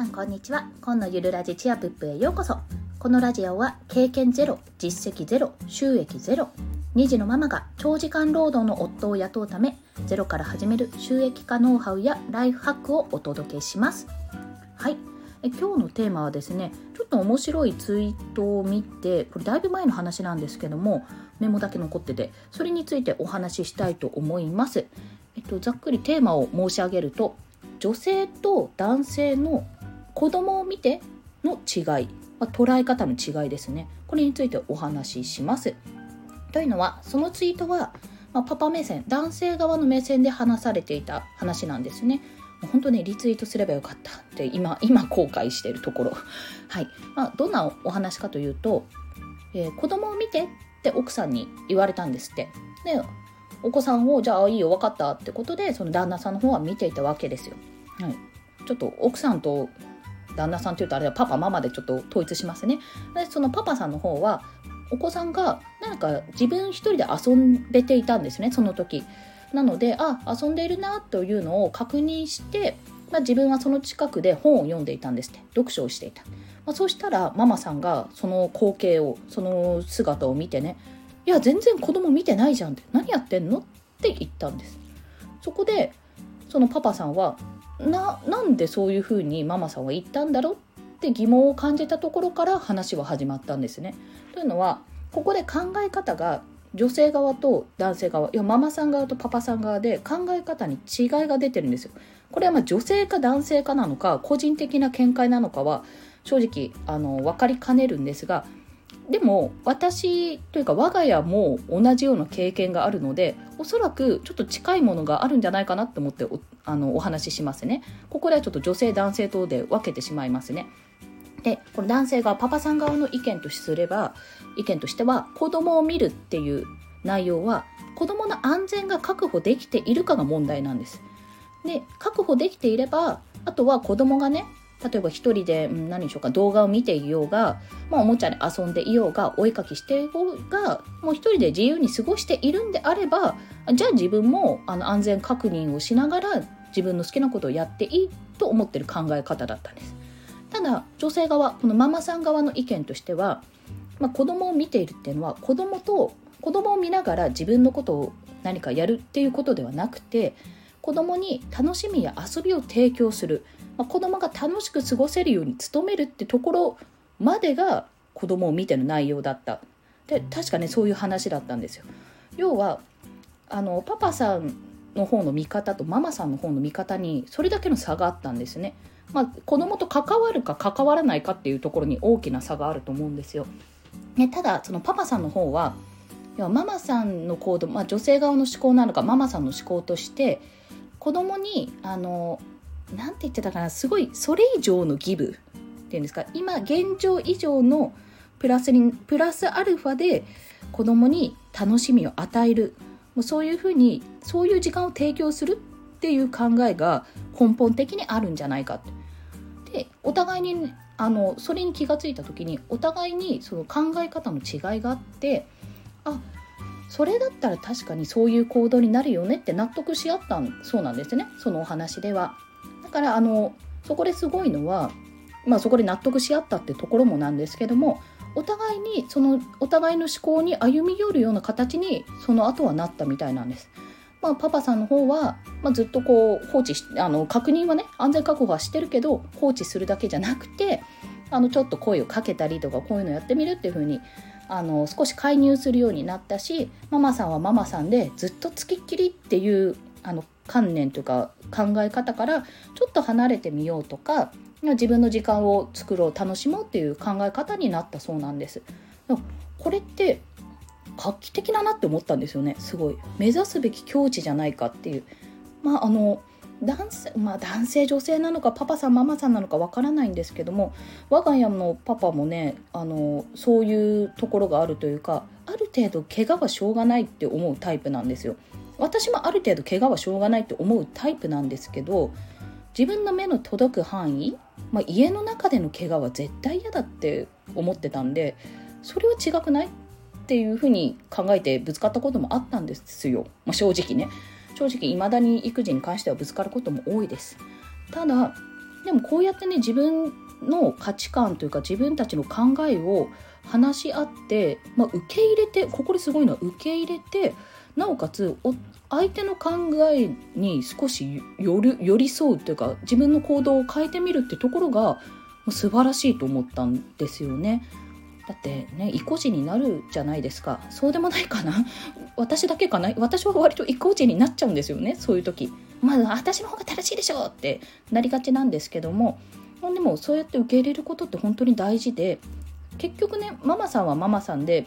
さんこんにちは。今のゆるラジチアプップへようこそ。このラジオは経験ゼロ実績ゼロ収益ゼロ2児のママが長時間労働の夫を雇うためゼロから始める収益化ノウハウやライフハックをお届けします。はい。え今日のテーマはですねちょっと面白いツイートを見てこれだいぶ前の話なんですけどもメモだけ残っててそれについてお話ししたいと思います。えっとざっくりテーマを申し上げると女性と男性の子供を見ての違い、まあ、捉え方の違いですね。これについてお話しします。というのはそのツイートは、まあ、パパ目線男性側の目線で話されていた話なんですね。本当ねリツイートすればよかったって今今後悔しているところ。はい、まあ、どんなお話かというと、えー、子供を見てって奥さんに言われたんですって。でお子さんをじゃあいいよ分かったってことでその旦那さんの方は見ていたわけですよ。はい、ちょっと奥さんと旦那さんっていうとあれはパパママでちょっと統一しますね。でそのパパさんの方はお子さんがなんか自分一人で遊んでていたんですねその時。なのであ遊んでいるなというのを確認して、まあ、自分はその近くで本を読んでいたんですって読書をしていた。まあ、そうしたらママさんがその光景をその姿を見てねいや全然子供見てないじゃんって何やってんのって言ったんですそこでそのパパさんはななんでそういうふうにママさんは言ったんだろうって疑問を感じたところから話は始まったんですね。というのはここで考え方が女性側と男性側いやママさん側とパパさん側で考え方に違いが出てるんですよ。これはま女性か男性かなのか個人的な見解なのかは正直あの分かりかねるんですがでも私というか我が家も同じような経験があるのでおそらくちょっと近いものがあるんじゃないかなと思っておあのお話ししますね。ここではちょっと女性男性等で分けてしまいますね。でこの男性がパパさん側の意見とすれば意見としては子供を見るっていう内容は子供の安全が確保できているかが問題なんです。で確保できていればあとは子供がね例えば一人で、うん、何でしょうか動画を見ていようが、まあ、おもちゃで遊んでいようがお絵かきしていようがもう一人で自由に過ごしているんであればじゃあ自分もあの安全確認をしながら自分の好きなことをやっていいと思ってる考え方だったんです。ただ女性側このママさん側の意見としては、まあ、子供を見ているっていうのは子供と子供を見ながら自分のことを何かやるっていうことではなくて子供に楽しみや遊びを提供する。まあ、子供が楽しく過ごせるように努めるってところまでが子供を見てる内容だった。で確かねそういう話だったんですよ。要はあのパパさんの方の見方とママさんの方の見方にそれだけの差があったんですね、まあ、子供と関わるか関わらないかっていうところに大きな差があると思うんですよ、ね、ただそのパパさんの方はママさんの行動、まあ、女性側の思考なのかママさんの思考として子供にあの何て言ってたかなすごいそれ以上のギブっていうんですか今現状以上のプラスにプラスアルファで子供に楽しみを与える。もうそういうふうにそういう時間を提供するっていう考えが根本的にあるんじゃないかでお互いにあのそれに気が付いた時にお互いにその考え方の違いがあってあそれだったら確かにそういう行動になるよねって納得し合ったそうなんですねそのお話では。だからあのそこですごいのは、まあ、そこで納得し合ったってところもなんですけどもお互いにそのお互いの思考に歩み寄るような形にその後はなったみたいなんです。まあ、パパさんの方は、まあ、ずっとこう放置しあの確認はね安全確保はしてるけど放置するだけじゃなくてあのちょっと声をかけたりとかこういうのやってみるっていう風にあに少し介入するようになったしママさんはママさんでずっとつきっきりっていうあの観念というか考え方からちょっと離れてみようとか自分の時間を作ろう楽しもうっていう考え方になったそうなんです。これって画期的だなって思ったんですよね。すごい。目指すべき境地じゃないかっていう。まああの男性まあ男性女性なのかパパさんママさんなのかわからないんですけども我が家のパパもねあのそういうところがあるというかある程度怪我はしょうがないって思うタイプなんですよ。私もある程度怪我はしょうがないって思うタイプなんですけど自分の目の届く範囲、まあ、家の中での怪我は絶対嫌だって思ってたんでそれは違くないっていうふうに考えてぶつかったこともあったんですよ、まあ、正直ね正直未だに育児に関してはぶつかることも多いですただでもこうやってね自分の価値観というか自分たちの考えを話し合って、まあ、受け入れてここですごいのは受け入れてなおかつ相手の考えに少し寄る寄り添うというか自分の行動を変えてみるってところが素晴らしいと思ったんですよね。だってね意固地になるじゃないですか。そうでもないかな。私だけかな。私は割と意固地になっちゃうんですよね。そういう時。まあ私の方が正しいでしょってなりがちなんですけども。でもそうやって受け入れることって本当に大事で。結局ねママさんはママさんで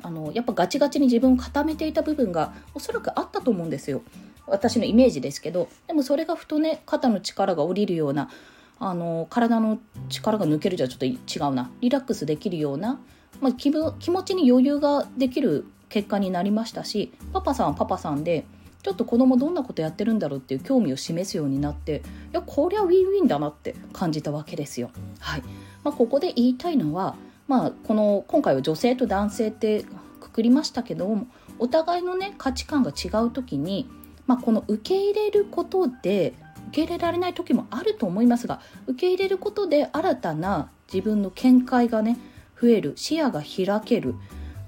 あのやっぱガチガチに自分を固めていた部分がおそらくあったと思うんですよ。私のイメージですけど。でもそれがふとね肩の力が下りるようなあの体の力が抜けるじゃちょっと違うなリラックスできるような、まあ、気気持ちに余裕ができる結果になりましたしパパさんはパパさんでちょっと子供どんなことやってるんだろうっていう興味を示すようになっていやこりゃウィンウィンだなって感じたわけですよ。はいまあ、ここで言いたいのは、まあ、この今回は女性と男性ってくくりましたけどお互いのね価値観が違う時に、まあ、この受け入れることで受け入れられない時もあると思いますが受け入れることで新たな自分の見解がね増える視野が開ける、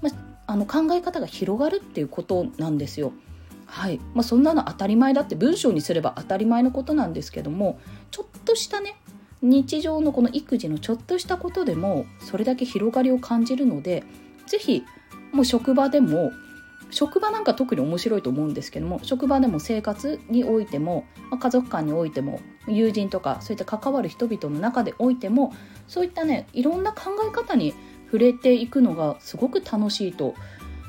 まあ、あの考え方が広がるっていうことなんですよ。はいまあ、そんなの当たり前だって文章にすれば当たり前のことなんですけどもちょっとしたね日常のこの育児のちょっとしたことでもそれだけ広がりを感じるので是非もう職場でも職場なんか特に面白いと思うんですけども職場でも生活においても、まあ、家族間においても友人とかそういった関わる人々の中でおいてもそういったねいろんな考え方に触れていくのがすごく楽しいと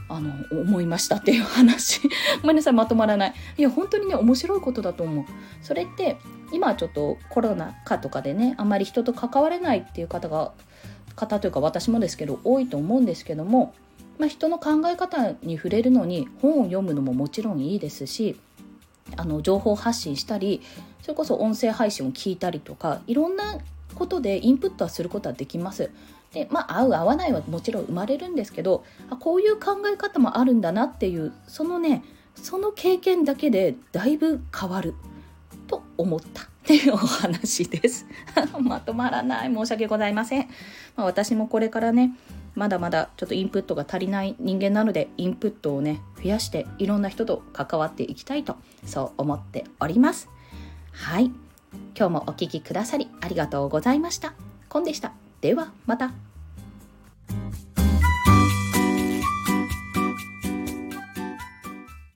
あの思いましたっていう話。ごめんなさいまとまらない。いや本当にね面白いことだと思う。それって今ちょっとコロナ禍とかでねあまり人と関われないっていう方が方というか私もですけど多いと思うんですけども、まあ、人の考え方に触れるのに本を読むのももちろんいいですしあの情報発信したりそれこそ音声配信を聞いたりとかいろんなことでインプットはすることはできます。でまあ合う合わないはもちろん生まれるんですけどあこういう考え方もあるんだなっていうそのねその経験だけでだいぶ変わると思った。っていうお話です。まとまらない。申し訳ございません、まあ、私もこれからねまだまだちょっとインプットが足りない人間なのでインプットをね増やしていろんな人と関わっていきたいとそう思っております。はい。今日もお聴きくださりありがとうございました。コンでした。ではまた。